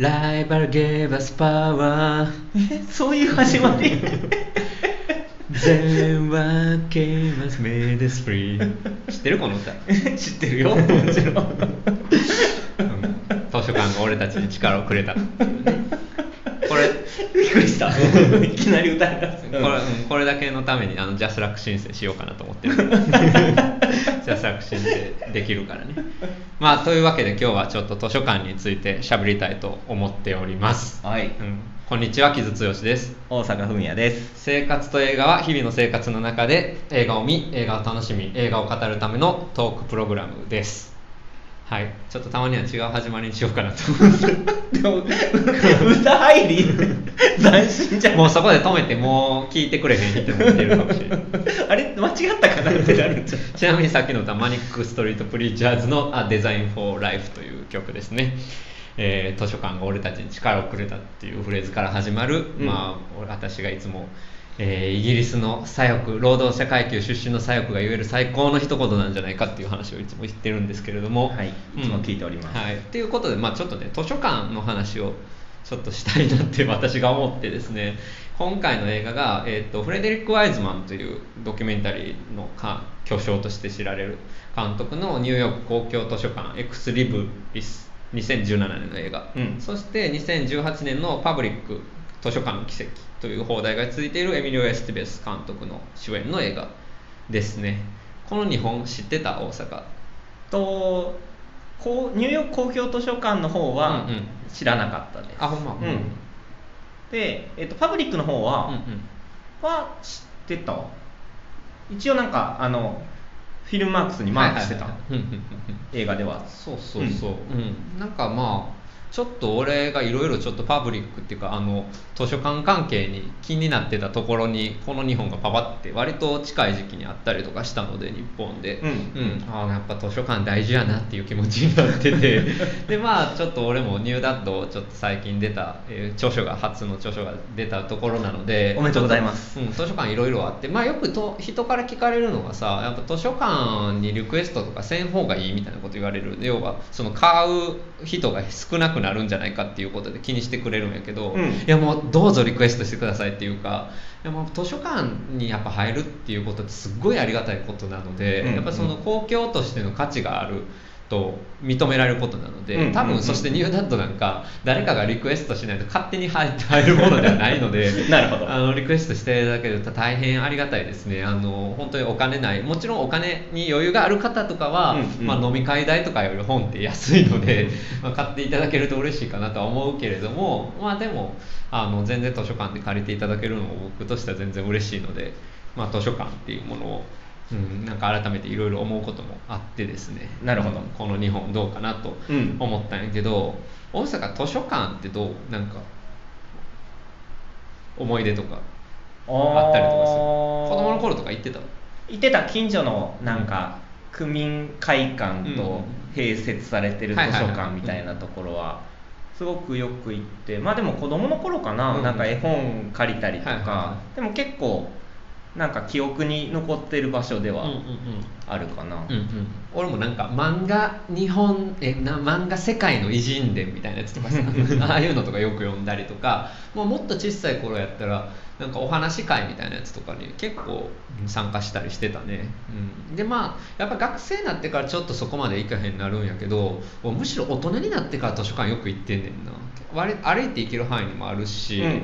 Libraries gave us power. え そういう始まり。 Then work came and made us free 知ってるこの歌？知ってるよ。もちろん。うん。図書館が俺たちに力をくれた。っていうねこれびっくりした。いきなり歌い出す。これ,、うん、これだけのためにあのジャスラック申請しようかなと思ってる。ジャスラック申請できるからねまあというわけで今日はちょっと図書館について喋りたいと思っております、はい。うん、こんにちは木津剛です。大阪文也です。生活と映画は日々の生活の中で映画を見映画を楽しみ映画を語るためのトークプログラムです。はい。ちょっとたまには違う始まりにしようかなと思って。でも 歌入り 斬新じゃん。もうそこで止めてもう聞いてくれへん人もいてるかもしれない あれ間違ったかなってなるんじゃん。ちなみにさっきの歌マニック・ストリート・プリーチャーズの「A Design for Life」という曲ですね、えー図書館が俺たちに力をくれたっていうフレーズから始まる、うん。まあ、俺私がいつも、えーイギリスの左翼労働者階級出身の左翼が言える最高の一言なんじゃないかっていう話をいつも言ってるんですけれども、はいいつも聞いております。はい、っていうことで、まあ、ちょっとね図書館の話をちょっとしたいなって私が思ってですね今回の映画が、えー、とフレデリック・ワイズマンというドキュメンタリーのか巨匠として知られる監督のニューヨーク公共図書館エクスリブリス2017年の映画、うん。そして2018年のパブリック図書館の奇跡という邦題がついているエミリオ・エステベス監督の主演の映画ですね。この二本知ってた大阪。とこうニューヨーク公共図書館の方はうんうん。知らなかったです、あほんま。うん。で、えっと、パブリックの方は、うんうん。は知ってた？一応なんかあのフィルムマークスにマークしてた、はいはいはいうんうんうんうん。映画では。そうそうそう、うん。なんかまあちょっと俺がいろいろちょっとパブリックっていうかあの図書館関係に気になってたところにこの日本がパパって割と近い時期にあったりとかしたので日本で、うん。ああやっぱ図書館大事やなっていう気持ちになってて。でまあちょっと俺もニューダッドちょっと最近出た、えー著書が初の著書が出たところなので。おめでとうございます。うん、図書館いろいろあって、まあ、よくと人から聞かれるのがさやっぱ図書館にリクエストとかせん方がいいみたいなこと言われる。要はその買う人が少なくなるんじゃないかっていうことで気にしてくれるんやけど、うんいやもうどうぞリクエストしてくださいっていうかいやもう図書館にやっぱ入るっていうことってすっごいありがたいことなので、うんやっぱその公共としての価値がある。と認められることなので、多分そしてニューダッドなんか誰かがリクエストしないと勝手に入って入るものではないので なるほど。あのリクエストしていただけると大変ありがたいですね。あの本当にお金ない。もちろんお金に余裕がある方とかは、うんうん。まあ、飲み会代とかより本って安いので、まあ、買っていただけると嬉しいかなとは思うけれどもまあでもあの全然図書館で借りていただけるのも僕としては全然嬉しいので、まあ、図書館っていうものをうん、なんか改めていろいろ思うこともあってですね。なるほど。この日本どうかなとうん。思ったんやけど、大阪図書館ってどうなんか思い出とかあったりとかする？子供の頃とか行ってた行ってた近所のなんか区民会館と併設されてる図書館みたいなところはすごくよく行ってまあでも子供の頃かな、うん。なんか絵本借りたりとか、でも結構なんか記憶に残ってる場所ではうんうんうん。あるかな、うんうん、俺もなんか漫画日本えな漫画世界の偉人伝みたいなやつとかさ ああいうのとかよく読んだりとかもうもっと小さい頃やったらなんかお話会みたいなやつとかに結構うん参加したりしてたね、うん、でまあやっぱ学生になってからちょっとそこまで行かへんなるんやけどむしろ大人になってから図書館よく行ってんねんな。割歩いて行ける範囲にもあるし、うんうんう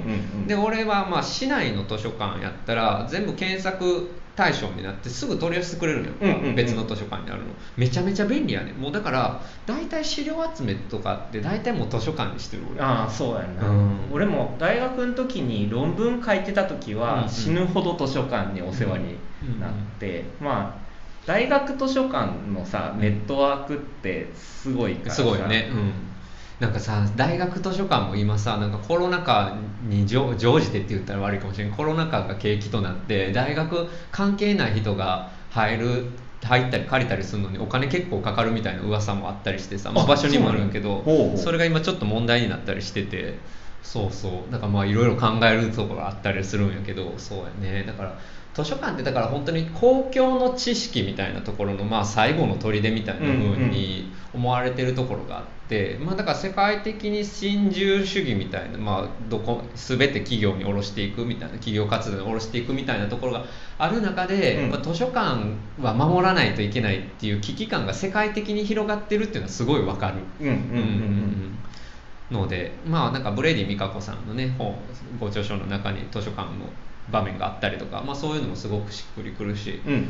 ん。で俺はまあ市内の図書館やったら全部検索対象になってすぐ取り寄せてくれるのよ、うんうんうん。別の図書館にあるの。めちゃめちゃ便利やね。もうだから大体資料集めとかって大体もう図書館にしてる俺。ああそうやな、うん。俺も大学の時に論文書いてた時うんうん。は死ぬほど図書館にお世話になって、まあ大学図書館のさネットワークってすごいからさ。すごいよね。うんなんかさ大学図書館も今さなんかコロナ禍に乗乗じてって言ったら悪いかもしれないコロナ禍が景気となって大学関係ない人が入る入ったり借りたりするのにお金結構かかるみたいな噂もあったりしてさ、まあ、あ場所にもあるんや。けどそれが今ちょっと問題になったりしててそうそう。だからまあいろいろ考えるところがあったりするんやけどそうやね。だから図書館ってだから本当に公共の知識みたいなところのまあ最後の砦みたいな風に思われてるところがあって、まあ、だから世界的に新自由主義みたいな、まあ、どこ全て企業に下ろしていくみたいな企業活動に下ろしていくみたいなところがある中で、うん。まあ、図書館は守らないといけないっていう危機感が世界的に広がってるっていうのはすごいわかる。のでまあなんかブレディ美香子さんのね本ご著書の中に図書館の場面があったりとか、まあ、そういうのもすごくしっくりくるし、うん。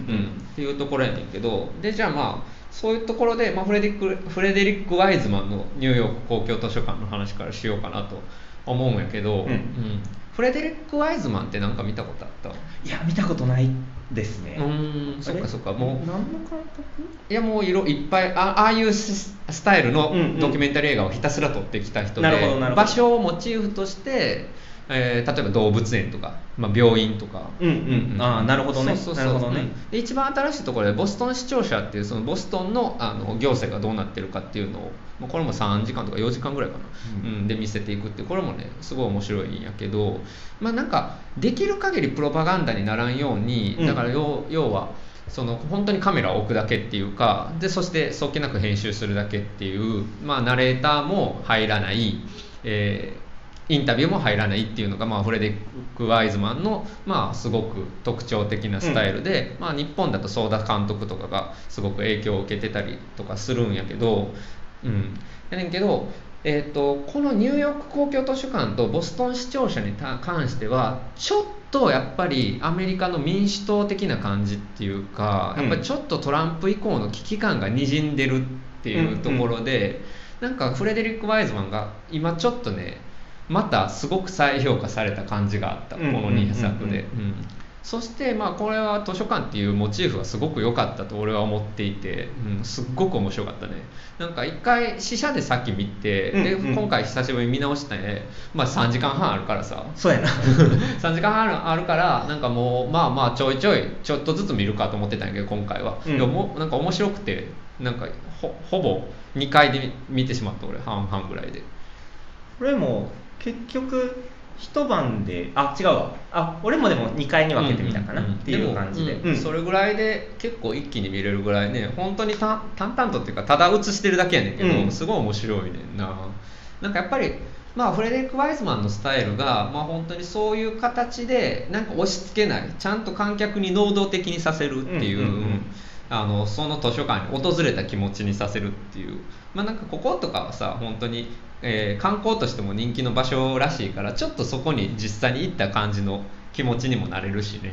っていうところやねんけどでじゃあまあそういうところで、まあ、フレデリックフレデリック・ワイズマンのニューヨーク公共図書館の話からしようかなと思うんやけど、うん。フレデリック・ワイズマンって何か見たことあった？いや見たことないですね。うーんそっかそっか。もう何の監督？いやもう色いっぱいあああいうススタイルのうんうん。ドキュメンタリー映画をひたすら撮ってきた人で、場所をモチーフとして、えー例えば動物園とか、まあ、病院とか、うんうん。あーなるほどね。そうそうそう。なるほどね。うんで一番新しいところでボストン市庁舎っていうそのボストンのあの行政がどうなってるかっていうのをもうこれも3時間とか4時間ぐらいかな、ううん。んで見せていくっていうこれもねすごい面白いんやけどまあなんかできる限りプロパガンダにならんようにうん。だから要,、要はその本当にカメラを置くだけっていうかでそしてそっけなく編集するだけっていう、まあ、ナレーターも入らない、えーインタビューも入らないっていうのが、まあ、フレデリック・ワイズマンの、まあ、すごく特徴的なスタイルで、まあ、日本だと相田監督とかがすごく影響を受けてたりとかするんやけど、うん、やねんけど、えー、とこのニューヨーク公共図書館とボストン市庁舎にた関してはちょっとやっぱりアメリカの民主党的な感じっていうか、うんやっぱりちょっとトランプ以降の危機感がにじんでるっていうところで、なんかフレデリック・ワイズマンが今ちょっとねまたすごく再評価された感じがあったこうんの2作で、そしてまあこれは図書館っていうモチーフがすごく良かったと俺は思っていて、うん、すっごく面白かったね。なんか一回試写でさっき見て、でうんうん。今回久しぶりに見直したね、まあ、3時間半あるからさ。そうやな。3時間半あるからなんかもうまあまあちょいちょいちょっとずつ見るかと思ってたんやけど今回は、うん。いやもうなんか面白くてなんかほほぼ2回で見見てしまった俺。半々ぐらいで。これも結局一晩であ違うわ。あ俺もでも2回に分けてみたかなっていう感じでもうん。それぐらいで結構一気に見れるぐらいね本当にた淡々とっていうかただ映してるだけやねんけど、うん。すごい面白いねんな。なんかやっぱりまあフレデリック・ワイズマンのスタイルが、まあ、本当にそういう形でなんか押し付けないちゃんと観客に能動的にさせるっていう,、うんうんうんあのその図書館に訪れた気持ちにさせるっていう。まあなんかこことかはさ本当に、えー観光としても人気の場所らしいからちょっとそこに実際に行った感じの気持ちにもなれるしね。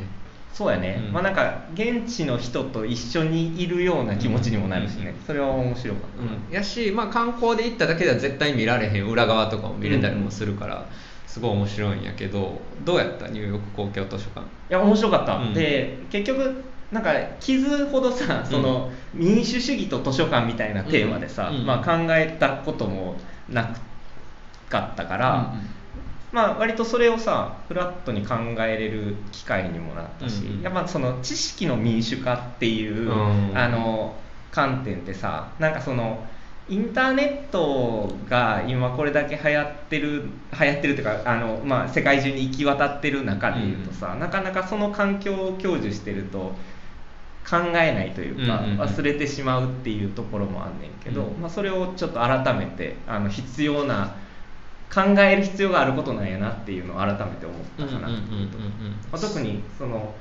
そうやね、うん。まあなんか現地の人と一緒にいるような気持ちにもなるしね、それは面白かった、うん、やし、まあ、観光で行っただけでは絶対見られへん裏側とかも見れたりもするから、すごい面白いんやけどどうやった？ニューヨーク公共図書館。いや面白かった、うん。で結局なんか傷ほどさその、民主主義と図書館みたいなテーマでさ、うんまあ、考えたこともなかったから、まあ、割とそれをさフラットに考えれる機会にもなったし、うんうんやっぱその知識の民主化っていう、うん。あの観点ってさなんかそのインターネットが今これだけ流行ってる流行ってるっていうかあの、まあ、世界中に行き渡ってる中でいうとさ、なかなかその環境を享受してると考えないというか、うんうんうん。忘れてしまうっていうところもあんねんけど、うん。まあ、それをちょっと改めてあの必要な考える必要があることなんやなっていうのを改めて思ったかなっていうと。特にその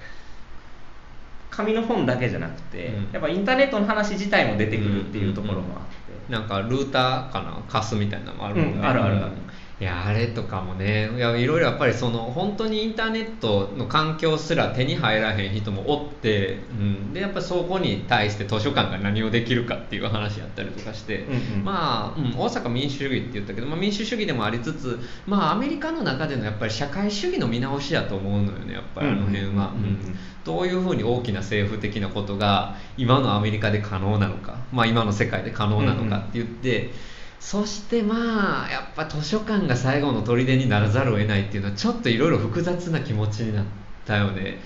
紙の本だけじゃなくて、うん。やっぱインターネットの話自体も出てくるっていうところもあって、なんかルーターかな？カスみたいなのもあるもんね、うんあるあるあるいやあれとかもねいやいろいろやっぱりその本当にインターネットの環境すら手に入らへん人もおって、うん、でやっぱりそこに対して図書館が何をできるかっていう話やったりとかして、うんうん。まあ、うん、大阪民主主義って言ったけど、まあ、民主主義でもありつつ、まあ、アメリカの中でのやっぱり社会主義の見直しやと思うのよねやっぱりあの辺は。うんうん。うんうん。どういうふうに大きな政府的なことが今のアメリカで可能なのか、まあ、今の世界で可能なのかって言って、そしてまあやっぱ図書館が最後の砦にならざるを得ないっていうのはちょっといろいろ複雑な気持ちになったよね。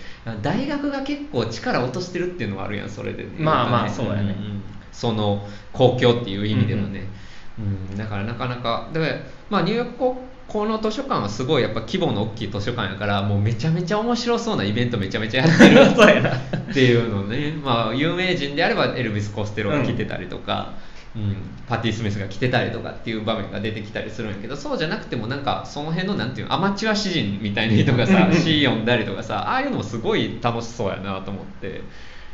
大学が結構力を落としてるっていうのはあるやんそれで、ね、まあまあそうやね。んん。その公共っていう意味ではね、うんだからなかなかで、まあ、ニューヨーク公この図書館はすごいやっぱ規模の大きい図書館やからもうめちゃめちゃ面白そうなイベントめちゃめちゃやってる。っていうのね、まあ、有名人であればエルビス・コステロが来てたりとか、うん、パティ・スミスが来てたりとかっていう場面が出てきたりするんやけどそうじゃなくてもなんかその辺のなんていうのアマチュア詩人みたいな人がさ詩読んだりとかさああいうのもすごい楽しそうやなと思って。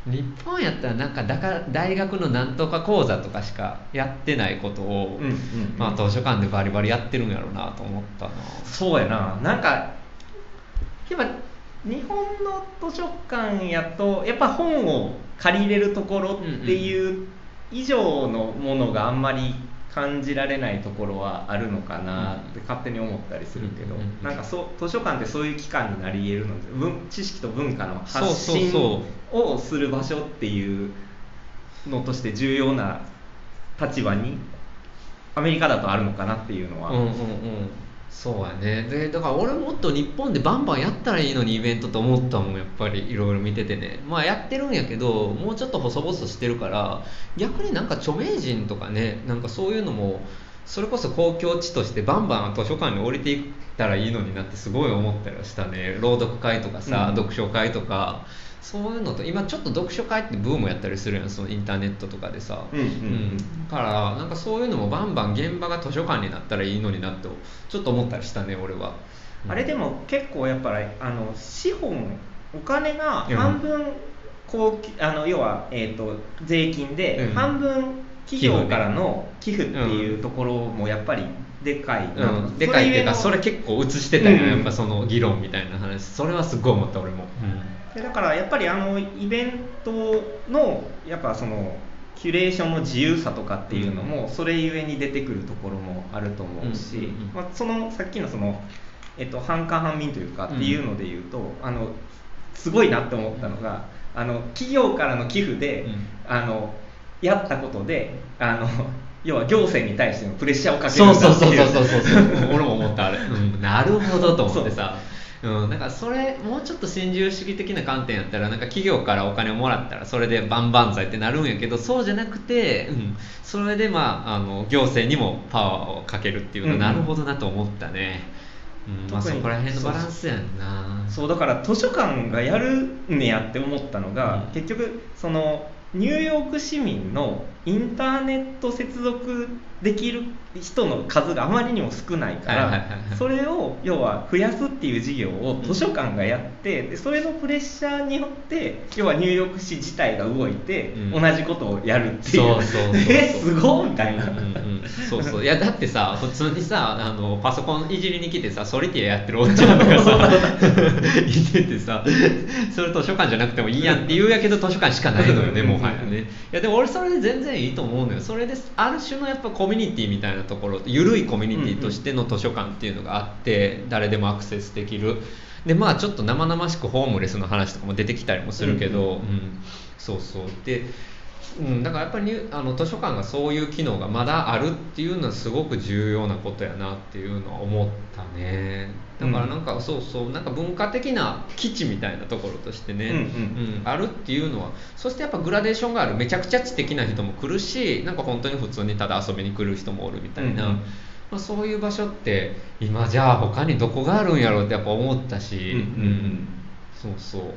日本やったらなんかだから大学のなんとか講座とかしかやってないことを、うんうんうんまあ、図書館でバリバリやってるんやろうなと思ったな。そうやな。なんかやっぱ日本の図書館やとやっぱ本を借りれるところっていう以上のものがあんまり感じられないところはあるのかなって勝手に思ったりするけど、なんかそう図書館ってそういう機関になり得るので文知識と文化の発信をする場所っていうのとして重要な立場にアメリカだとあるのかなっていうのは、そうやね。でだから俺もっと日本でバンバンやったらいいのにイベントと思ったもんやっぱりいろいろ見ててね。まあやってるんやけどもうちょっと細々してるから逆になんか著名人とかねなんかそういうのもそれこそ公共地としてバンバン図書館に降りていったらいいのになってすごい思ったりはしたね。朗読会とかさ、うん。読書会とかそういうのと今ちょっと読書会ってブームやったりするやんそのインターネットとかでさ、うんうんうん。だからなんかそういうのもバンバン現場が図書館になったらいいのになってちょっと思ったりしたね俺は、あれでも結構やっぱりあの資本お金がうん。半分こうあの要は、えー、と税金でうん。半分企業からの寄付っていうところもやっぱりでかいうん、でかいっていうかそれ結結構映してたよ、うんやっぱその議論みたいな話。それはすごい思った俺も、でだからやっぱりあのイベントのやっぱそのキュレーションの自由さとかっていうのもそれゆえに出てくるところもあると思うし、まあ、そのさっきのその、えっと、半官半民というかっていうので言うと、あのすごいなって思ったのが、あの企業からの寄付で、うん。あのやったことであの要は行政に対してのプレッシャーをかけるんだっていそうそうそうそうそう 俺も思ったあれ、うん、なるほどと思ってさうん、だからそれもうちょっと新自由主義的な観点やったらなんか企業からお金をもらったらそれで万々歳ってなるんやけどそうじゃなくて、うん、それでまああの行政にもパワーをかけるっていうのはうん。なるほどなと思ったね、うん。まあ、特にそこら辺のバランスやんな。そうだから図書館がやるねやって思ったのが、うん。結局そのニューヨーク市民のインターネット接続できる人の数があまりにも少ないから、それを要は増やすっていう事業を図書館がやってでそれのプレッシャーによって要はニューヨーク市自体が動いて、うん。同じことをやるっていう。そうそうそうそう。えすごいみたいな。うんうんうん。そうそう。いやだってさ普通にさあのパソコンいじりに来てさソリティアやってるおっちゃんとかさ いててさそれ図書館じゃなくてもいいやんって言うやけど図書館しかないのよねもはやね。いやでも俺それで全然いいと思うのよ。それである種のやっぱコミュニティみたいなところ緩いコミュニティとしての図書館っていうのがあって誰でもアクセスできる。でまあちょっと生々しくホームレスの話とかも出てきたりもするけど、うん。うん。そうそう。でうん、だからやっぱりにあの図書館がそういう機能がまだあるっていうのはすごく重要なことやなっていうのは思ったね。だからなんか、そうそうなんか文化的な基地みたいなところとしてね、うんうんうん。あるっていうのはそしてやっぱグラデーションがあるめちゃくちゃ知的な人も来るしなんか本当に普通にただ遊びに来る人もおるみたいな、うんうん。まあ、そういう場所って今じゃあ他にどこがあるんやろうってやっぱ思ったし、うんうんうん。そうそう。だ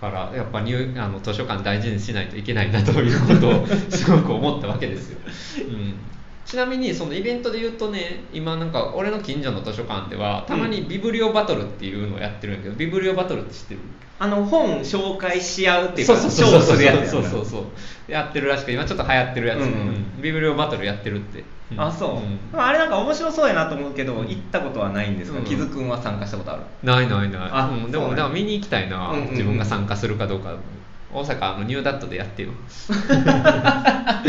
からやっぱ入あの図書館大事にしないといけないなということをすごく思ったわけですよ、うん、ちなみにそのイベントで言うとね今なんか俺の近所の図書館ではたまにビブリオバトルっていうのをやってるんやけど、ビブリオバトルって知ってる？あの本紹介し合うっていうかそうそうそうそう。そうそうそうやってるらしく今ちょっと流行ってるやつ、うんうん。うん。ビブリオバトルやってるって、ん。あそう、ん。まああれなんか面白そうやなと思うけど、行ったことはないんですが、うん。木津君は参加したことある？ないないない。あうん、でもだから見に行きたいな、うんうんうん。自分が参加するかどうか大阪のニューダットでやってよ。あ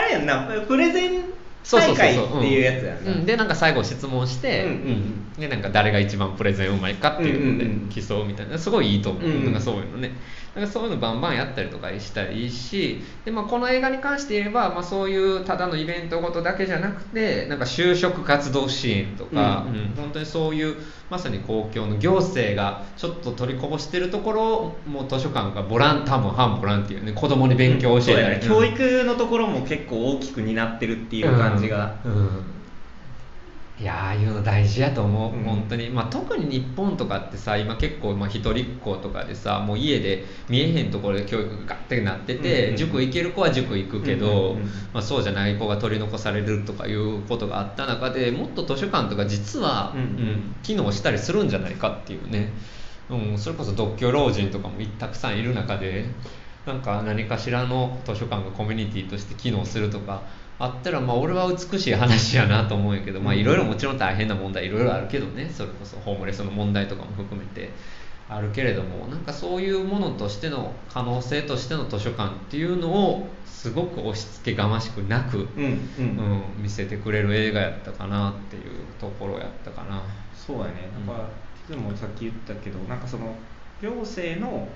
れやんな。プレゼン大会っていうやつやんな、うん、でなんか最後質問して、うんうんうん。でなんか誰が一番プレゼンうまいかっていうので競うみたいな。すごいいいと思う、うんうん。なんかそういうのねなんかそういうのバンバンやったりとかしたらいいしで、まあ、この映画に関して言えば、まあ、そういうただのイベントごとだけじゃなくてなんか就職活動支援とか、うんうん。本当にそういうまさに公共の行政がちょっと取りこぼしてるところをもう図書館がボラン多分反ボランティアね子供に勉強を教えたり、そうやね。教育のところも結構大きく担ってるっていう感じが、うんうんいやああいうの大事やと思う、うん。本当に、まあ、特に日本とかってさ今結構まあ一人っ子とかでさもう家で見えへんところで教育がガッてなってて、うんうん塾行ける子は塾行くけど、うんうんうん。まあ、そうじゃない子が取り残されるとかいうことがあった中でもっと図書館とか実は、うん。うん機能したりするんじゃないかっていうね、うん、それこそ独居老人とかもたくさんいる中でなんか何かしらの図書館がコミュニティとして機能するとかあったらまあ俺は美しい話やなと思うんやけどまあいろいろもちろん大変な問題いろいろあるけどねそれこそホームレスの問題とかも含めてあるけれどもなんかそういうものとしての可能性としての図書館っていうのをすごく押し付けがましくなく、うんうん。うん、見せてくれる映画やったかなっていうところやったかな。そうやね。なんか、でもさっき言ったけどなんかその行政の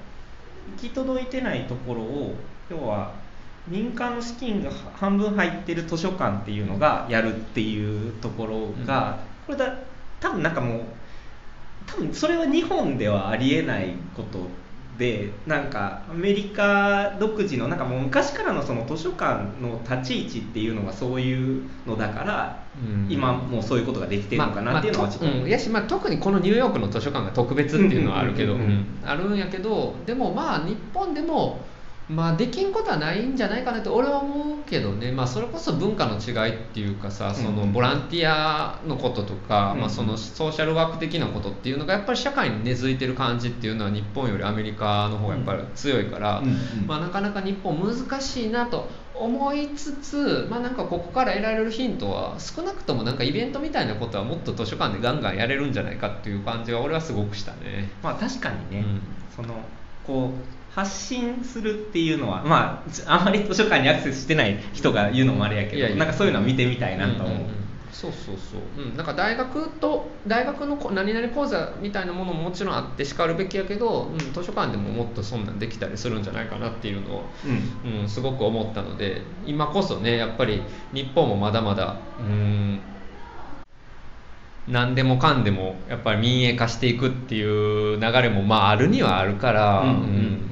行き届いてないところを要は民間の資金が半分入ってる図書館っていうのがやるっていうところが、これだ多分なんかもう多分それは日本ではありえないことでなんかアメリカ独自のなんかもう昔からのその図書館の立ち位置っていうのがそういうのだから、うん。今もうそういうことができてるのかなっていうのはちょっと、まあまあとうん。やし、まあ、特にこのニューヨークの図書館が特別っていうのはあるけど。あるんやけどでもまあ日本でもまあできんことはないんじゃないかなって俺は思うけどね、まあ、それこそ文化の違いっていうかさそのボランティアのこととか、うんまあ、そのソーシャルワーク的なことっていうのがやっぱり社会に根付いてる感じっていうのは日本よりアメリカの方がやっぱり強いから、まあ、なかなか日本難しいなと思いつつ、まあ、なんかここから得られるヒントは少なくともなんかイベントみたいなことはもっと図書館でガンガンやれるんじゃないかっていう感じは俺はすごくしたね。まあ確かにね、うん。そのこう発信するっていうのはまああまり図書館にアクセスしてない人が言うのもあれやけどいやいや。なんかそういうのは見てみたいなと思う、そうそうそう、うん、なんか大学と大学のこ何々講座みたいなものももちろんあってしかるべきやけど、うん、図書館でももっとそんなんできたりするんじゃないかなっていうのを、うん。うん、すごく思ったので今こそねやっぱり日本もまだまだうん何でもかんでもやっぱり民営化していくっていう流れもまああるにはあるから、うんうんう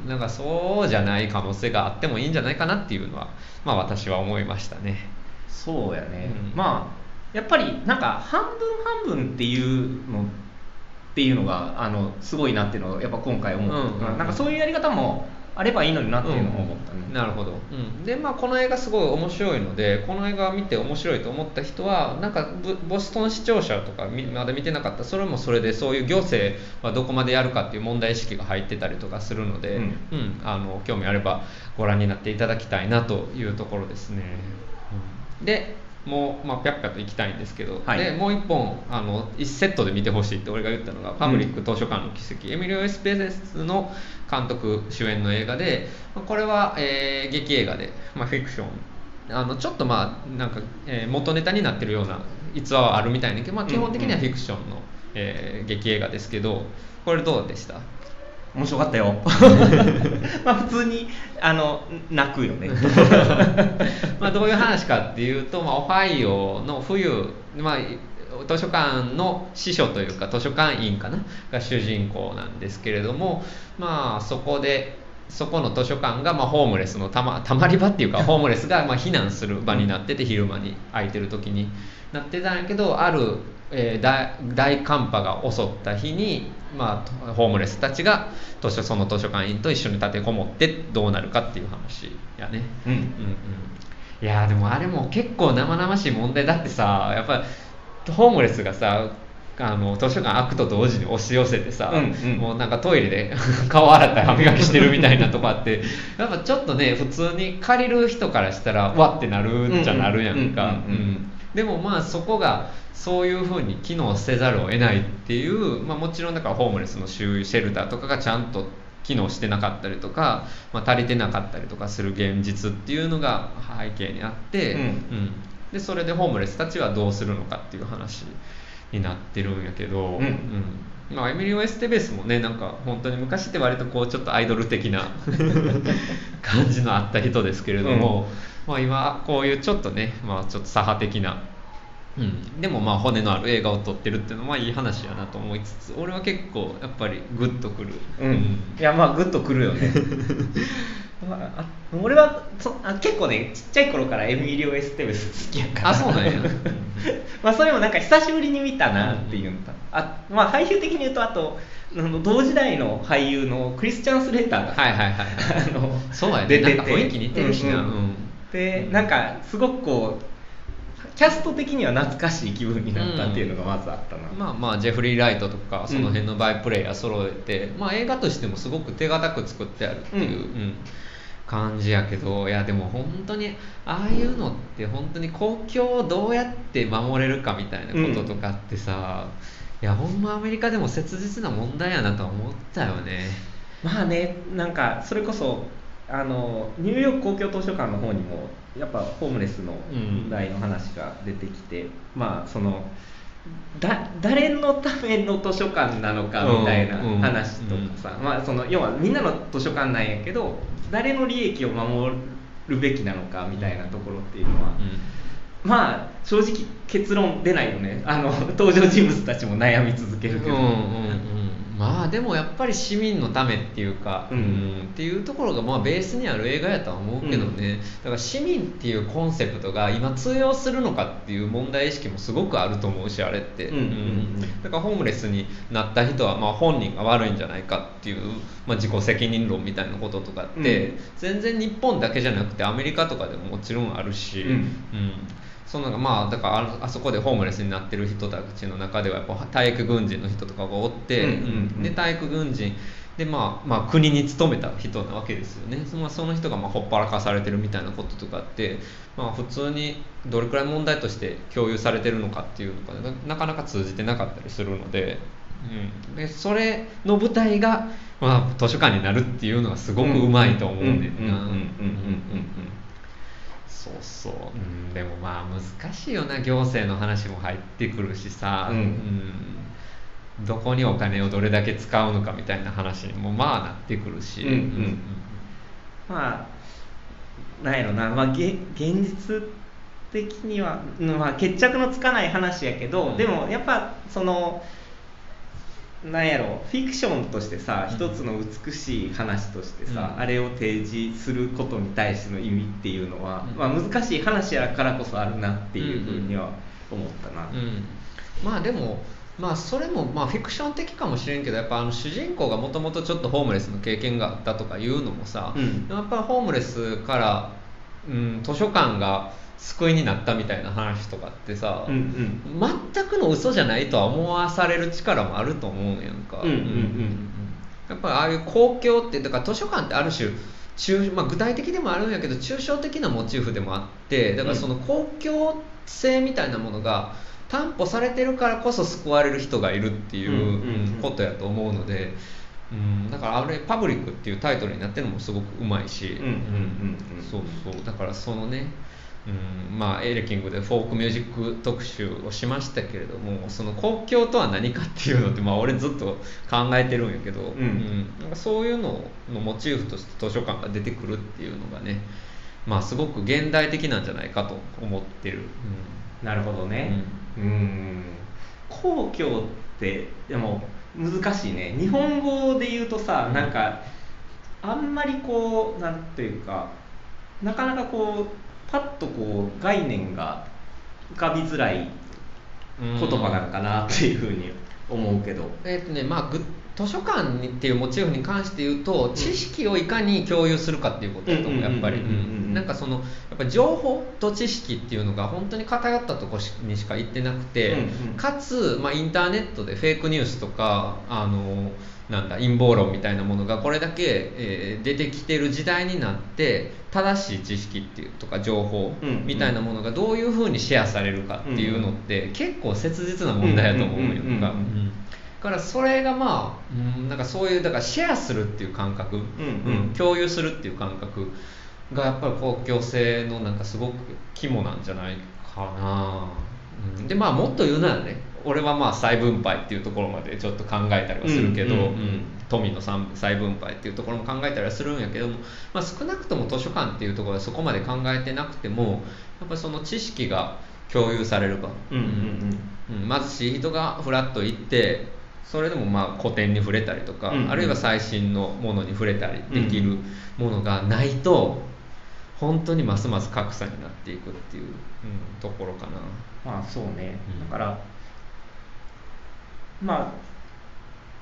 ん。なんかそうじゃない可能性があってもいいんじゃないかなっていうのはまあ私は思いましたね。そうやね、うん。まあやっぱりなんか半分半分っていうのっていうのがあのすごいなっていうのをやっぱ今回思うんうんうん。なんかそういうやり方もあればいいのになっていうのを思ったね、なるほど、うん、でまあこの映画すごい面白いのでこの映画を見て面白いと思った人はなんかボボストン視聴者とかみまだ見てなかった。それもそれでそういう行政はどこまでやるかっていう問題意識が入ってたりとかするので、うん。うん。あの興味あればご覧になっていただきたいなというところですね、うん。でもう、まあ、ぴゃっぴゃと行きたいんですけど、はい。でもう一本あの一セットで見てほしいって俺が言ったのが「パブリック図書館の奇跡」エミリオ・エスペゼスの監督主演の映画でまあこれは、えー劇映画で、まあ、フィクション。あのちょっとまあなんか、えー元ネタになってるような逸話はあるみたいだけど、まあ、基本的にはフィクションの、えー劇映画ですけどこれどうでした？面白かったよ。まあ普通にあの泣くよね。まあどういう話かっていうと、まあ、オハイオの冬、まあ、図書館の司書というか図書館員かな？が主人公なんですけれども、まあ、そこでそこの図書館がまあホームレスのたまたまり場っていうかホームレスがまあ避難する場になってて昼間に空いてる時になってたんやけどある、えー大大寒波が襲った日に、まあ、ホームレスたちが図書その図書館員と一緒に立てこもってどうなるかっていう話やね。うん。うんうんいやーでもあれも結構生々しい問題だってさやっぱりホームレスがさあの図書館開くと同時に押し寄せてさ、うんうん。もうなんかトイレで 顔洗ったり歯磨きしてるみたいなとこあって やっぱちょっとね普通に借りる人からしたらわってなるんじゃなるやんか。うんうんうんうん。うんでもまあそこがそういうふうに機能せざるを得ないっていう、まあ、もちろんだからホームレスの収容シェルターとかがちゃんと機能してなかったりとか、まあ、足りてなかったりとかする現実っていうのが背景にあって、うん。でそれでホームレスたちはどうするのかっていう話になってるんやけど、うん。まあ、エミリオ・エステベスもねなんか本当に昔って割とこうちょっとアイドル的な 感じのあった人ですけれども、まあ、今こういうちょっとね、まあ、ちょっと左派的な、うん、でもまあ骨のある映画を撮ってるっていうのはいい話やなと思いつつ俺は結構やっぱりグッとくる、うん、いやまあグッとくるよね。まあ、あ俺はそあ結構ねちっちゃい頃からエミリオ・エステベス好きやから。あそうなんや。ま まあそれもなんか久しぶりに見たなっていうのと、あまあ俳優的に言うとあとあの同時代の俳優のクリスチャン・スレーターが、はいはいはいはい。あのそうやね。雰囲気似てるしな。うんうん。うんでなんかすごくこうキャスト的には懐かしい気分になったっていうのがまずあったな、まあまあジェフリー・ライトとかその辺のバイプレイヤー揃えて、まあ映画としてもすごく手堅く作ってあるっていう、うん。うん。感じやけどいやでも本当にああいうのって本当に公共をどうやって守れるかみたいなこととかってさ、いやほんまアメリカでも切実な問題やなとは思ったよね。まあねなんかそれこそあのニューヨーク公共図書館の方にもやっぱホームレスの問題の話が出てきて、まあそのだ誰のための図書館なのかみたいなうんうん話とかさ、まあその要はみんなの図書館なんやけど誰の利益を守るべきなのかみたいなところっていうのは、まあ正直結論出ないよね。あの登場人物たちも悩み続けるけど、うんうんうんまあでもやっぱり市民のためっていうか、うん。っていうところがまあベースにある映画やとは思うけどね、だから市民っていうコンセプトが今通用するのかっていう問題意識もすごくあると思うしあれって、うんうんうん。だからホームレスになった人はまあ本人が悪いんじゃないかっていう、まあ、自己責任論みたいなこととかって、うん。全然日本だけじゃなくてアメリカとかでももちろんあるし、うんそのまあだからああそこでホームレスになってる人たちの中ではやっぱ体育軍人の人とかがおって、で体育軍人。で、まあ、まあ国に勤めた人なわけですよね。そのその人がまあほっぱらかされてるみたいなこととかって、まあ、普通にどれくらい問題として共有されてるのかっていうのがななかなか通じてなかったりするので,、うん、でそれの舞台が、まあ、図書館になるっていうのはすごくうまいと思うねんな。そうそう、うん、でもまあ難しいよな行政の話も入ってくるしさ、うん。うん。どこにお金をどれだけ使うのかみたいな話にもまあなってくるし、うんうん。まあなんやろな、まあ、げ現実的には、うんまあ、決着のつかない話やけど、うん。でもやっぱそのなんやろフィクションとしてさうん。一つの美しい話としてさ、うん。あれを提示することに対しての意味っていうのは、うん。まあ、難しい話やからこそあるなっていうふうには思ったな。うん。まあでもまあそれもまあフィクション的かもしれんけどやっぱあの主人公がもともとちょっとホームレスの経験があったとかいうのもさ、うん。やっぱホームレスから、うん、図書館が救いになったみたいな話とかってさ、うんうん。全くの嘘じゃないとは思わされる力もあると思うんやんか、うんうんうん。やっぱりああいう公共ってだから図書館ってある種抽まあ、具体的でもあるんやけど抽象的なモチーフでもあってだからその公共性みたいなものが担保されてるからこそ救われる人がいるっていうことやと思うので、うん、だからあれ「パブリック」っていうタイトルになってるのもすごくうまいし、うんうんうんうん。そうそう。だからそのね、うん、まあエレキングでフォークミュージック特集をしましたけれどもその公共とは何かっていうのって、まあ、俺ずっと考えてるんやけど、ん。なんかそういうののモチーフとして図書館が出てくるっていうのがねまあすごく現代的なんじゃないかと思ってる、なるほどね。うん。公共ってでも難しいね。日本語で言うとさ、うん。なんかあんまりこうなんていうかなかなかこうパッとこう概念が浮かびづらい言葉なのかなっていうふうに思うけど、えっとねまあ、具図書館にっていうモチーフに関して言うと知識をいかに共有するかっていうことだと思うやっぱり。なんかそのやっぱり情報と知識っていうのが本当に偏ったところにしか行ってなくて、かつ、まあ、インターネットでフェイクニュースとかあのなんだ陰謀論みたいなものがこれだけ、えー出てきてる時代になって正しい知識っていうとか情報みたいなものがどういうふうにシェアされるかっていうのって結構切実な問題だと思うんようんうんうん。うんか。らそれがまあ、うん、なんかそういうだからシェアするっていう感覚、うんうん。共有するっていう感覚がやっぱり公共性のなんかすごく肝なんじゃないかな、うん、でまあもっと言うならね俺はまあ再分配っていうところまでちょっと考えたりはするけど、うんうん富の再再分配っていうところも考えたりはするんやけども、まあ、少なくとも図書館っていうところはそこまで考えてなくてもやっぱりその知識が共有されるか、うんうんうん。うん貧しい人がフラッと行ってそれでもまあ古典に触れたりとか、うんうん。あるいは最新のものに触れたりできるものがないと本当にますます格差になっていくっていう、うん、ところかな。まあそうね、うん。だからまあ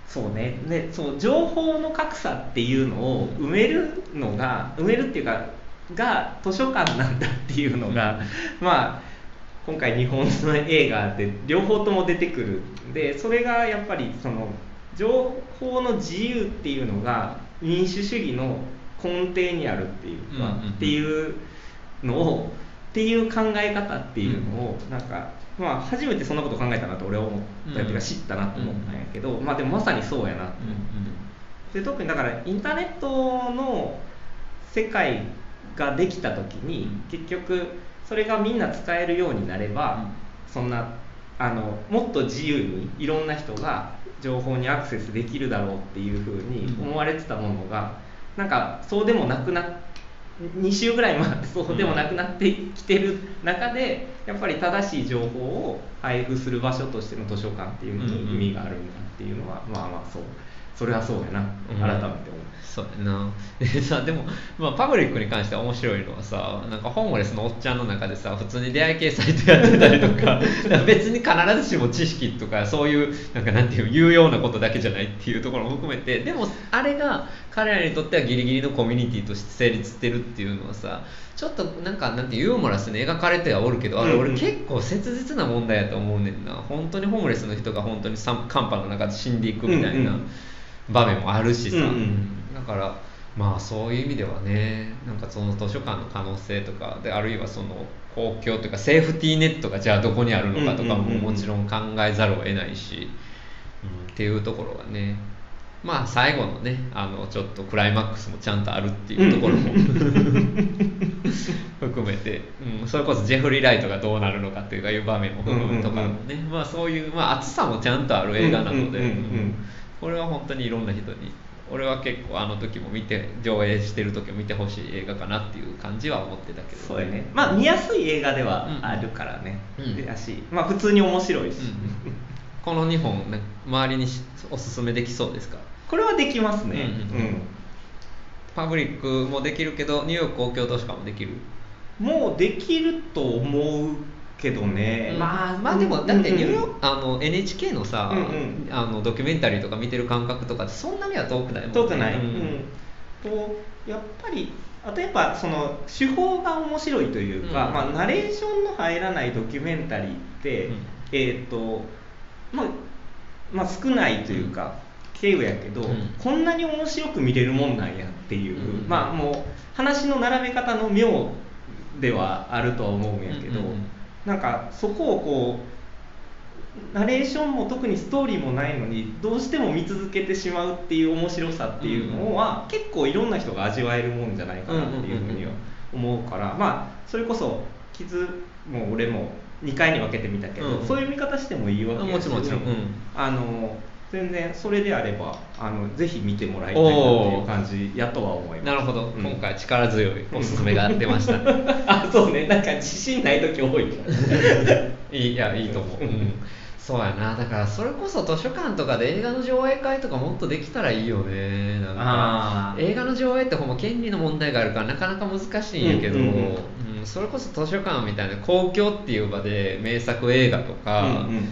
そうね。でそう情報の格差っていうのを埋めるのが埋めるっていうかが図書館なんだっていうのが、まあ今回日本の映画で両方とも出てくる。でそれがやっぱりその情報の自由っていうのが民主主義の根底にあるっていうか、っていうのをっていう考え方っていうのをなんか、まあ、初めてそんなこと考えたなと俺は思った、っていうか知ったなと思ったんやけど、まあでもまさにそうやなと思って、で特にだからインターネットの世界ができた時に結局それがみんな使えるようになれば、そんなあのもっと自由にいろんな人が情報にアクセスできるだろうっていうふうに思われてたものが、なんかそうでもなくなっ2週ぐらい前ってそうでもなくなってきてる中でやっぱり正しい情報を配布する場所としての図書館っていうのに意味があるんだっていうのは、まあまあそうそれはそうやな。うん。改めて思う。そうやな。で さでも、まあ、パブリックに関しては面白いのはさなんかホームレスのおっちゃんの中でさ普通に出会い系サイトやってたりとか 別に必ずしも知識とかそういうなんかなんていう有用なことだけじゃないっていうところも含めてでもあれが彼らにとってはギリギリのコミュニティとして成立してるっていうのはさちょっとなんかなんてユーモラスに描かれてはおるけどあれ俺結構切実な問題やと思うねんな。本当にホームレスの人が本当に寒寒波の中で死んでいくみたいな。うんうん場面もあるしさ、うんうん。だからまあそういう意味ではねなんかその図書館の可能性とかであるいはその公共というかセーフティーネットがじゃあどこにあるのかとかももちろん考えざるを得ないし、うんっていうところがね。まあ最後のねあのちょっとクライマックスもちゃんとあるっていうところも 含めて、うん、それこそジェフリー・ライトがどうなるのかというかいう場面も含むとかもね、まあそういう、まあ、熱さもちゃんとある映画なので、うんうんうんうん。うんこれは本当にいろんな人に俺は結構あの時も見て上映してる時も見てほしい映画かなっていう感じは思ってたけどそうやね。まあ見やすい映画ではあるからね、うんしまあ普通に面白いし、うんこの2本ね周りにしおすすめできそうですか？これはできますね。うんうんパブリックもできるけどニューヨーク公共図書館もできる？うんもうできると思うけどね、まあまあでもだってニューヨークク、あの NHK のさ、うんうん。あのドキュメンタリーとか見てる感覚とかそんなには遠くないもんね。遠くない、ううん。んとやっぱりあとやっぱその手法が面白いというか、うん。まあ、ナレーションの入らないドキュメンタリーって、うん。えっ、とまあ、まあ少ないというか、経由やけど、うん。こんなに面白く見れるもんなんやっていう、うん。まあもう話の並べ方の妙ではあるとは思うんやけど、うんうんうんなんかそこをこうナレーションも特にストーリーもないのにどうしても見続けてしまうっていう面白さっていうのは、結構いろんな人が味わえるもんじゃないかなっていうふうには思うから、まあそれこそ傷も俺も2回に分けてみたけど、うん。そういう見方してもいいわけやしもちろんもちろん。あの全然それであればあのぜひ見てもらいたいなっていう感じやとは思います。なるほど、うん。今回力強いおすすめが出ました、あそうね。なんか自信ない時多い いいいやいいと思う、うん、そうやな。だからそれこそ図書館とかで映画の上映会とかもっとできたらいいよね。なんか映画の上映ってほんま権利の問題があるからなかなか難しいんやけど、うんうんうん。うん。それこそ図書館みたいな公共っていう場で名作映画とか、うん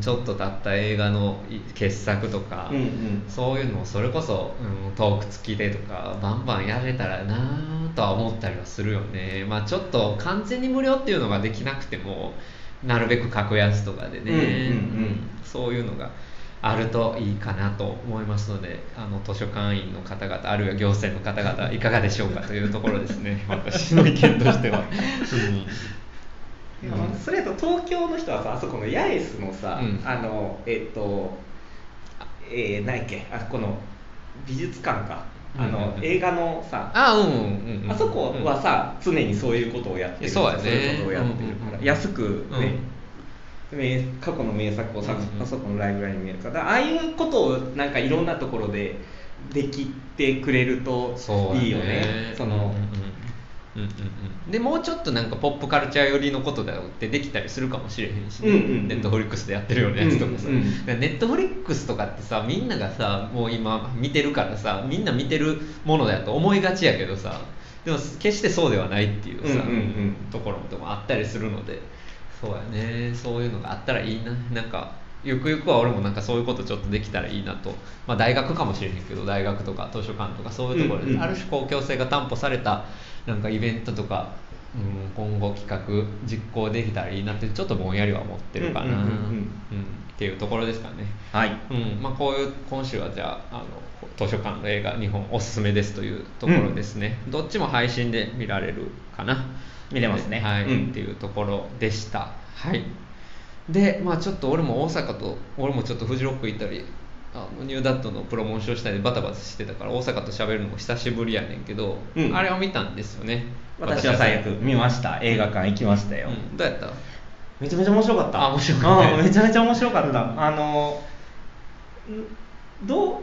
ちょっと経った映画の傑作とか、うんうん。そういうのをそれこそ、うん、トーク付きでとかバンバンやれたらなとは思ったりはするよね。まあちょっと完全に無料っていうのができなくてもなるべく格安とかでね、うんうんうん。そういうのがあるといいかなと思いますのであの図書館員の方々あるいは行政の方々いかがでしょうかというところですね。私の意見としては。いやそれと東京の人はさあそこの八重洲のさ、うん。あのえっ、とえー、何やっけあこの美術館か。あの、うんうんうん。映画のさあうんうんうんあそこはさ、常にそういうことをやってる。そうやね。いうことをやってるから、うんうんうん。安くね、名過去の名作をさ、うんうんあそこのライブラリに見えるからああいうことをなんかいろんなところでできてくれるといいよね。その、うんうんうん。でもうちょっとなんかポップカルチャー寄りのことだよってできたりするかもしれへんし、ね。うんうんうん。ネットフリックスでやってるようなやつとか。さ、うんうんうん。ネットフリックスとかってさみんながさもう今見てるからさみんな見てるものだと思いがちやけどさでも決してそうではないっていうさ、うんうんうん。ところもあったりするので。そうやね。そういうのがあったらいいな。なんかゆくゆくは俺もなんかそういうことちょっとできたらいいなと、まあ、大学かもしれへんけど大学とか図書館とかそういうところで、うんうん。ある種公共性が担保されたなんかイベントとか、うん、今後企画実行できたらいいなってちょっとぼんやりは思ってるかな、うんうんうんうん。っていうところですかね。はい。うんまあ、こういう今週はじゃああの図書館の映画2本おすすめですというところですね、どっちも配信で見られるかな。見れますね。はい、うん。っていうところでした。はい。でまあちょっと俺も大阪と俺もちょっとフジロック行ったりあのニューダットのプロモーションしたりバタバタしてたから大阪と喋るのも久しぶりやねんけど、うん。あれを見たんですよね。私は最悪見ました。映画館行きましたよ、うん。どうやった？めちゃめちゃ面白かった。あ面白かった。うん。めちゃめちゃ面白かった、あのんどう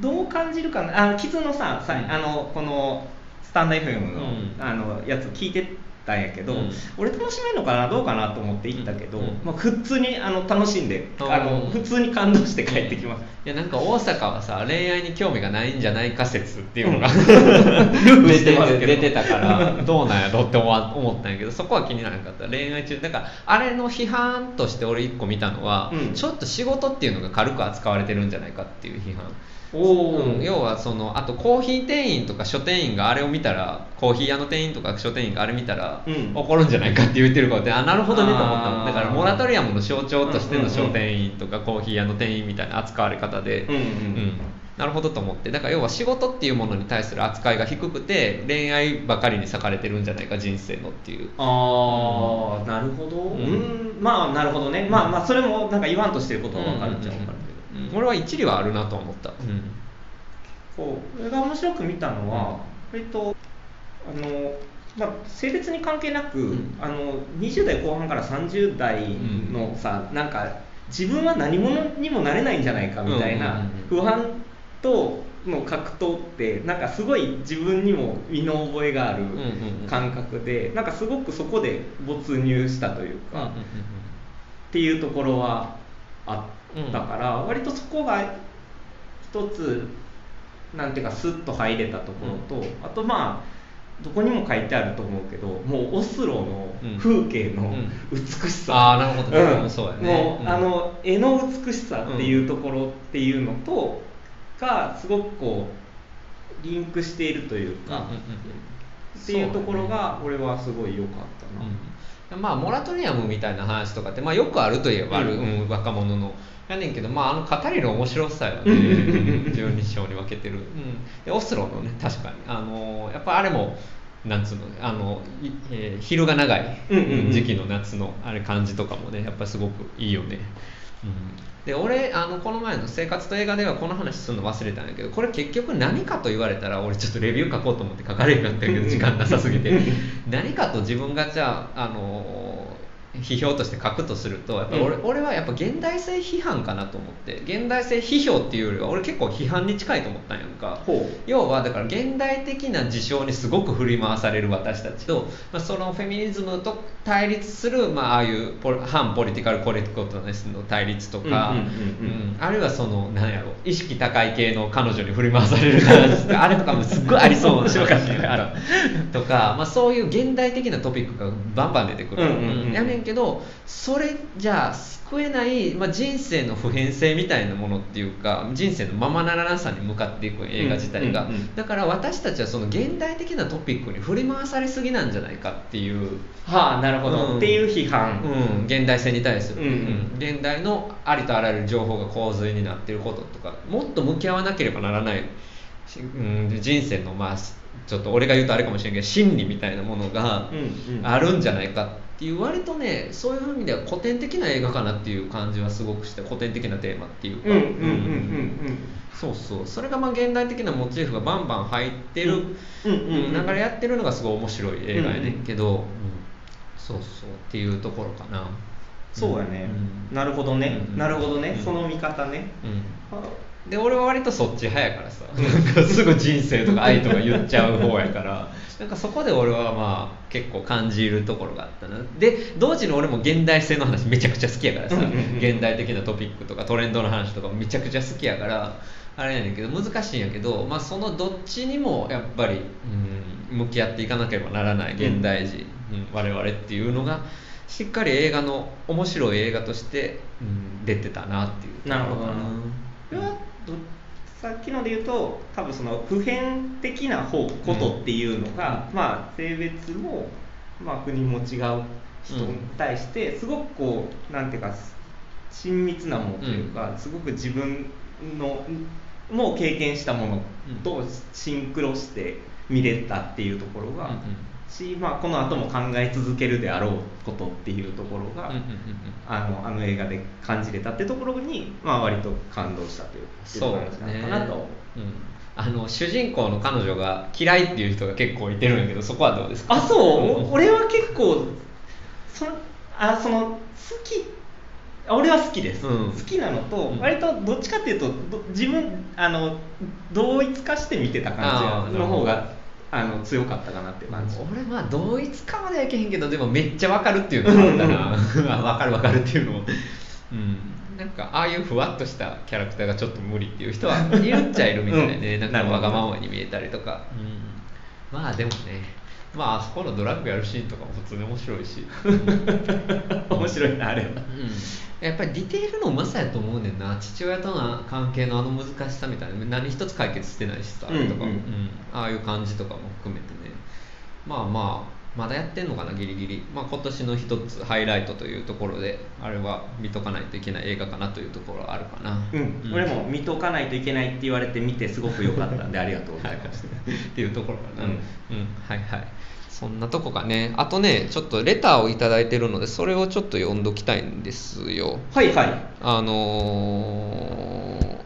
どう感じるかな？あのキズのささあのこのスタンド FM の,、うん。あのやつ聞いてたんやけど、うん。俺楽しめるのかなどうかなと思って行ったけど、うん。まあ、普通にあの楽しんでうん。あの普通に感動して帰ってきます、いやなんか大阪はさ恋愛に興味がないんじゃないか説っていうのが、出して出てたからどうなんやろって思ったんやけどそこは気にならなかった。恋愛中だからあれの批判として俺一個見たのは、うん。ちょっと仕事っていうのが軽く扱われてるんじゃないかっていう批判。おうん要はそのあとコーヒー店員とか書店員があれを見たらコーヒー屋の店員とか書店員があれ見たら、うん。怒るんじゃないかって言ってることであなるほどねと思ったもんあー。だからモラトリアムの象徴としてのうんうんうん。書店員とかコーヒー屋の店員みたいな扱われ方で、うんうんなるほどと思って。だから要は仕事っていうものに対する扱いが低くて恋愛ばかりに割かれてるんじゃないか人生のっていう。ああ、なるほど。ううん。んまあなるほどね。まあまあそれもなんか言わんとしてることは分かるっちゃ分かる。けど、うん俺は一理はあるなと思った、こう俺が面白く見たのは、割とあの、まあ、性別に関係なく、うん。あの20代後半から30代のさ、なんか自分は何者にもなれないんじゃないかみたいなうんうん不安との格闘ってなんかすごい自分にも身の覚えがあるうんうんうん。感覚でなんかすごくそこで没入したというか。うんうん。っていうところはあったから、割とそこが一つなんていうかスッと入れたところと、あとまあどこにも書いてあると思うけどもうオスロの風景のうん。美しさ、ああなるほどね、うん。そうやね。もう、ん。あの絵の美しさっていうところっていうのと、がすごくこうリンクしているというか、うんうんうんっていうところが俺はすごい良かったな。うん。まあモラトリアムみたいな話とかって、まあ、よくあるといえばある、うん。うん若者のやねんけど、まあ、あの語りの面白さよね。うん。うんうんうん12章に分けてる、うん、でオスロのね確かに。あのやっぱあれもなんつうのあの、いえー昼が長い時期の夏のあれ感じとかもねやっぱりすごくいいよね、うん、で俺あのこの前の「生活と映画」ではこの話するの忘れたんだけどこれ結局何かと言われたら俺ちょっとレビュー書こうと思って書かれへんかったけど時間なさすぎて。何かと自分がじゃああの批評として書くとするとやっぱ俺,、うん。俺はやっぱ現代性批判かなと思って。現代性批評っていうよりは俺結構批判に近いと思ったんやんか。ほ要はだから現代的な事象にすごく振り回される私たちと、まあ、そのフェミニズムと対立する、まあ、ああいうポリ反ポリティカルコレクトネスの対立とか、あるいはそのなんやろ意識高い系の彼女に振り回される話とかあれとかもすっごいありそうな話とか、まあ、そういう現代的なトピックがバンバン出てくる、うんうんうんやねんけどそれじゃあ救えない、まあ、人生の普遍性みたいなものっていうか人生のままならなさに向かっていく映画自体が、うんうんうん。だから私たちはその現代的なトピックに振り回されすぎなんじゃないかっていう。はあなるほど、うん。っていう批判、うん、現代性に対する、うんうん。うん。現代のありとあらゆる情報が洪水になっていることとかもっと向き合わなければならない。し、うん、人生のまあちょっと俺が言うとあれかもしれんけど真理みたいなものがあるんじゃないかっていう割とねそういう意味では古典的な映画かなっていう感じはすごくして古典的なテーマっていうか、うんうんうんうんそうそう。それがまあ現代的なモチーフがバンバン入ってる、うんうんうんうん。流れやってるのがすごい面白い映画やねんけど、うん。そうそう。っていうところかな。そうやね、うん。なるほどね、うん。なるほどね、うん。その見方ね、うん。あで俺は割とそっち派やからさ。なんかすぐ人生とか愛とか言っちゃう方やから。なんかそこで俺はまあ結構感じるところがあったな。で同時に俺も現代性の話めちゃくちゃ好きやからさ。現代的なトピックとかトレンドの話とかめちゃくちゃ好きやから。あれやねんけど難しいんやけど、まあ、そのどっちにもやっぱり、うん、向き合っていかなければならない現代人、うん、我々っていうのがしっかり映画の面白い映画として、うん、出てたなっていうな。るほどなさっきので言うと多分その普遍的な方ことっていうのが、うん、まあ性別も、まあ、国も違う人に対してすごくこうなんていうか親密なものというか、すごく自分のも経験したものとシンクロして見れたっていうところが、し、まあ、この後も考え続けるであろうことっていうところが、あのあの映画で感じれたってところに、まあ、割と感動したというそう話なのかなと思う。あの主人公の彼女が嫌いっていう人が結構いてるんやけどそこはどうですか？あそう、俺は結構そあその好き俺は好きです、うん、好きなのと、割とどっちかっていうと自分あの同一化して見てた感じの方があの強かったかなって感じ俺まあ同一化まではいけへんけどでもめっちゃ分かるっていうのがあったな。分かる分かるっていうのも。うん。なんかああいうふわっとしたキャラクターがちょっと無理っていう人はいるっちゃいるみたいで、うん、なんかわがままに見えたりとか、うん、まあでもねまああそこのドラッグやるシーンとかも普通に面白いし。面白いなあれは、うん。やっぱりディテールのうまさやと思うねんな。父親との関係のあの難しさみたいな。何一つ解決してないしさ、うんうん、とか、うん、ああいう感じとかも含めてね。まあまあまだやってんのかなギリギリ、まあ、今年の一つハイライトというところであれは見とかないといけない映画かなというところはあるかな。うん、うん、俺も見とかないといけないって言われて見てすごく良かったんでありがとうございます、っていうところかな、うん、うん、はいはい。そんなとこかね。あとね、ちょっとレターを頂いてるので、それをちょっと読んどきたいんですよ。はいはい。あのー、っ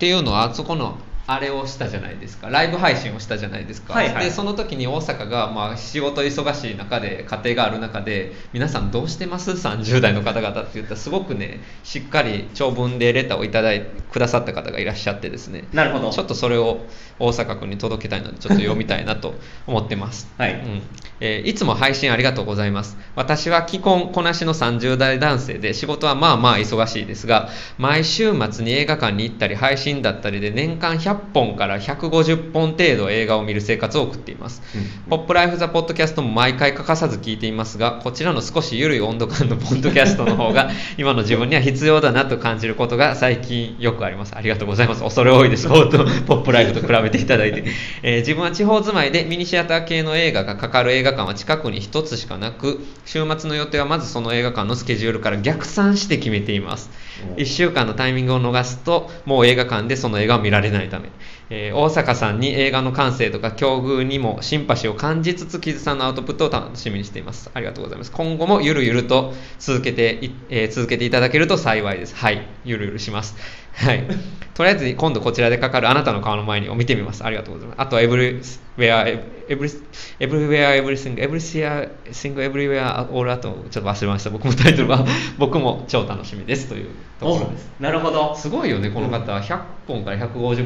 ていうのは、あそこのあれをしたじゃないですか。ライブ配信をしたじゃないですか、はいはい、でその時に大阪が、まあ、仕事忙しい中で家庭がある中で皆さんどうしてます？30代の方々って言ったらすごくねしっかり長文でレターをいただいくださった方がいらっしゃってですね。なるほど。ちょっとそれを大阪君に届けたいのでちょっと読みたいなと思ってます、はい。うんえー、いつも配信ありがとうございます。私は既婚こなしの30代男性で仕事はまあまあ忙しいですが毎週末に映画館に行ったり配信だったりで年間100本から150本程度映画を見る生活を送っています、うん、ポップライフザポッドキャストも毎回欠かさず聞いていますがこちらの少し緩い温度感のポッドキャストの方が 今の自分には必要だなと感じることが最近よくあります。ありがとうございます。恐れ多いです。ポップライフと比べていただいて、えー、自分は地方住まいでミニシアター系の映画がかかる映画館は近くに1つしかなく週末の予定はまずその映画館のスケジュールから逆算して決めています。1週間のタイミングを逃すともう映画館でその映画を見られないため。えー、大阪さんに映画の感性とか境遇にもシンパシーを感じつつ木津さんのアウトプットを楽しみにしています。ありがとうございます。今後もゆるゆると続けてえー、続けていただけると幸いです。はい。ゆるゆるしますはい。とりあえず今度こちらでかかるあなたの顔の前にを見てみます。ありがとうございます。あとは everywhere, every, everywhere, everything, everywhere, everywhere, all あとちょっと忘れました。僕もタイトルは 僕も超楽しみですというところです。なるほど。すごいよね、この方。100本から150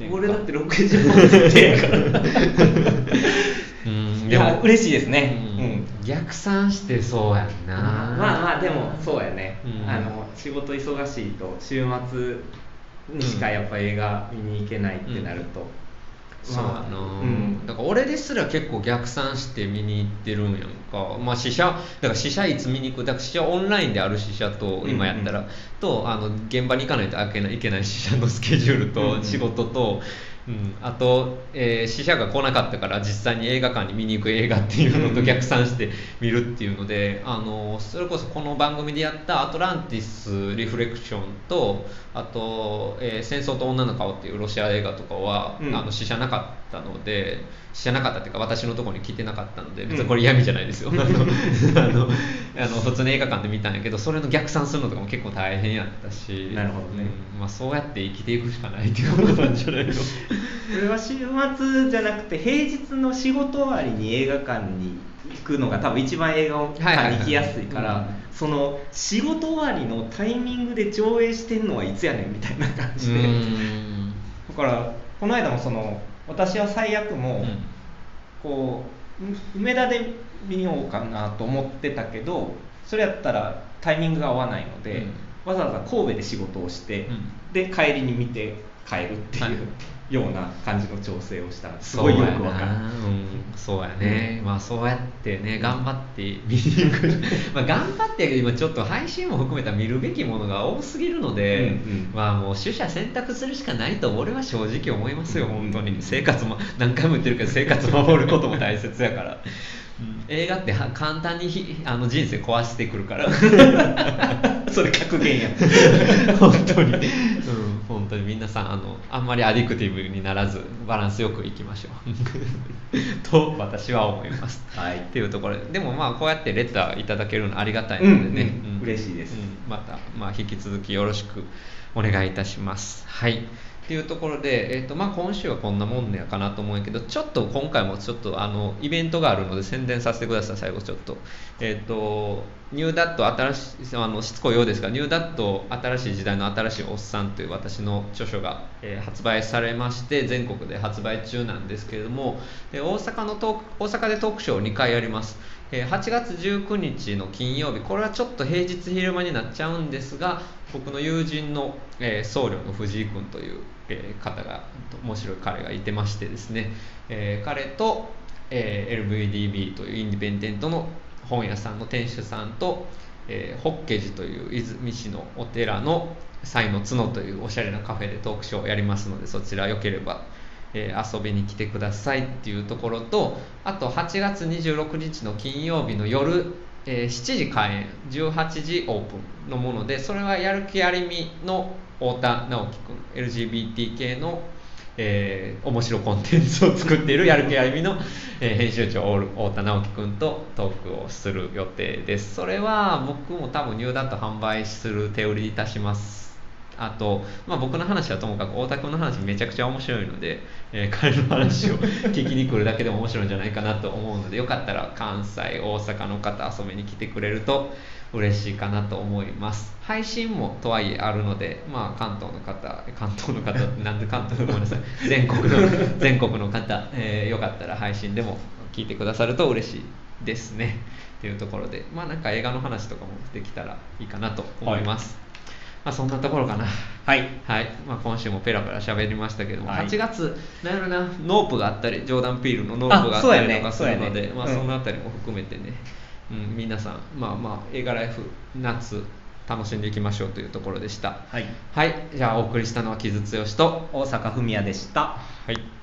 本。俺だって60本ってやから。うん。でも。嬉しいですね、うん、逆算してそうやんな。まあまあでもそうやね、うん、あの仕事忙しいと週末にしかやっぱ映画見に行けないってなると、そうやな、うん、だから俺ですら結構逆算して見に行ってるんやんか。まあ試写だから試写いつ見に行くだから試写オンラインである試写と今やったら、うんうん、とあの現場に行かないといけないいけない試写のスケジュールと仕事と、うんうんうん、あと、えー、死者が来なかったから実際に映画館に見に行く映画っていうのと逆算して見るっていうので、あのそれこそこの番組でやった「アトランティス・リフレクションと」あと、えー「戦争と女の顔」っていうロシア映画とかは、うん、あの死者なかったので知らなかったっていうか私のところに来てなかったので別にこれ嫌味じゃないですよ、うん、あのあの普通の映画館で見たんやけどそれの逆算するのとかも結構大変やったしなるほどね、うん、まあ、そうやって生きていくしかないっていうことなんじゃないの。これは週末じゃなくて平日の仕事終わりに映画館に行くのが多分一番映画館に行きやすいからその仕事終わりのタイミングで上映してんのはいつやねんみたいな感じで。だからこの間もその私は最悪も、こう梅田で見ようかなと思ってたけどそれやったらタイミングが合わないので、わざわざ神戸で仕事をして、で帰りに見て変えるっていうような感じの調整をしたらすごいよくわかる。そうやね、うん、まあそうやってね頑張って見に行くまあ頑張って今ちょっと配信も含めた見るべきものが多すぎるので、うんうん、まあもう取捨選択するしかないと俺は正直思いますよ、本当に。生活も何回も言ってるけど生活守ることも大切やから映画って簡単にあの人生壊してくるから。それ格言や。本当に、うん、本当に皆さんあのあんまりアディクティブにならずバランスよくいきましょう。と私は思います、はい、っていうところで。でもまあこうやってレターいただけるのありがたいのでね、うんうん、嬉しいです、うん、また、まあ、引き続きよろしくお願いいたします。はいっていうところで、えーとまあ、今週はこんなもんやかなと思うんやけどちょっと今回もちょっとあのイベントがあるので宣伝させてください最後ちょっと,、えーと、ニューダット新しいあのしつこいようですがニューダット新しい時代の新しいおっさんという私の著書が、えー、発売されまして全国で発売中なんですけれども、えー、大阪のトーク大阪でトークショーを2回やります。8月19日の金曜日これはちょっと平日昼間になっちゃうんですが僕の友人の、え、僧侶の藤井君という、えー、方が面白い彼がいてましてですね、え、彼と、え LVDB というインディペンデントの本屋さんの店主さんと、え、ホッケ寺という泉市のお寺の才の角というおしゃれなカフェでトークショーをやりますのでそちらよければえー、遊びに来てくださいっていうところとあと8月26日の金曜日の夜、えー、7時開演18時オープンのものでそれはやる気ありみの太田直樹君 LGBT 系の、えー、面白コンテンツを作っているやる気ありみの、えー、編集長太田直樹君とトークをする予定です。それは僕も多分ニューダット販売する手売りいたします。あと、まあ、僕の話はともかく太田君の話めちゃくちゃ面白いので、えー、彼の話を聞きに来るだけでも面白いんじゃないかなと思うのでよかったら関西大阪の方遊びに来てくれると嬉しいかなと思います。配信もとはいえあるので、まあ、関東の方関東の方 なんで関東のごめんなさい。全国の全国の方、えー、よかったら配信でも聞いてくださると嬉しいですね。っていうところでまあなんか映画の話とかもできたらいいかなと思います、はいまあ、そんなところかな。はい。はい。まあ、今週もペラペラ喋りましたけども、はい、8月、なんやろな、ノープがあったり、ジョーダン・ピールのノープがあったりとかするので、ね、まあ、そのあたりも含めてね、うん、皆さん、まあまあ、映画ライフ、夏、楽しんでいきましょうというところでした。はい。はい。じゃあ、お送りしたのは木津剛と大阪文也でした。はい。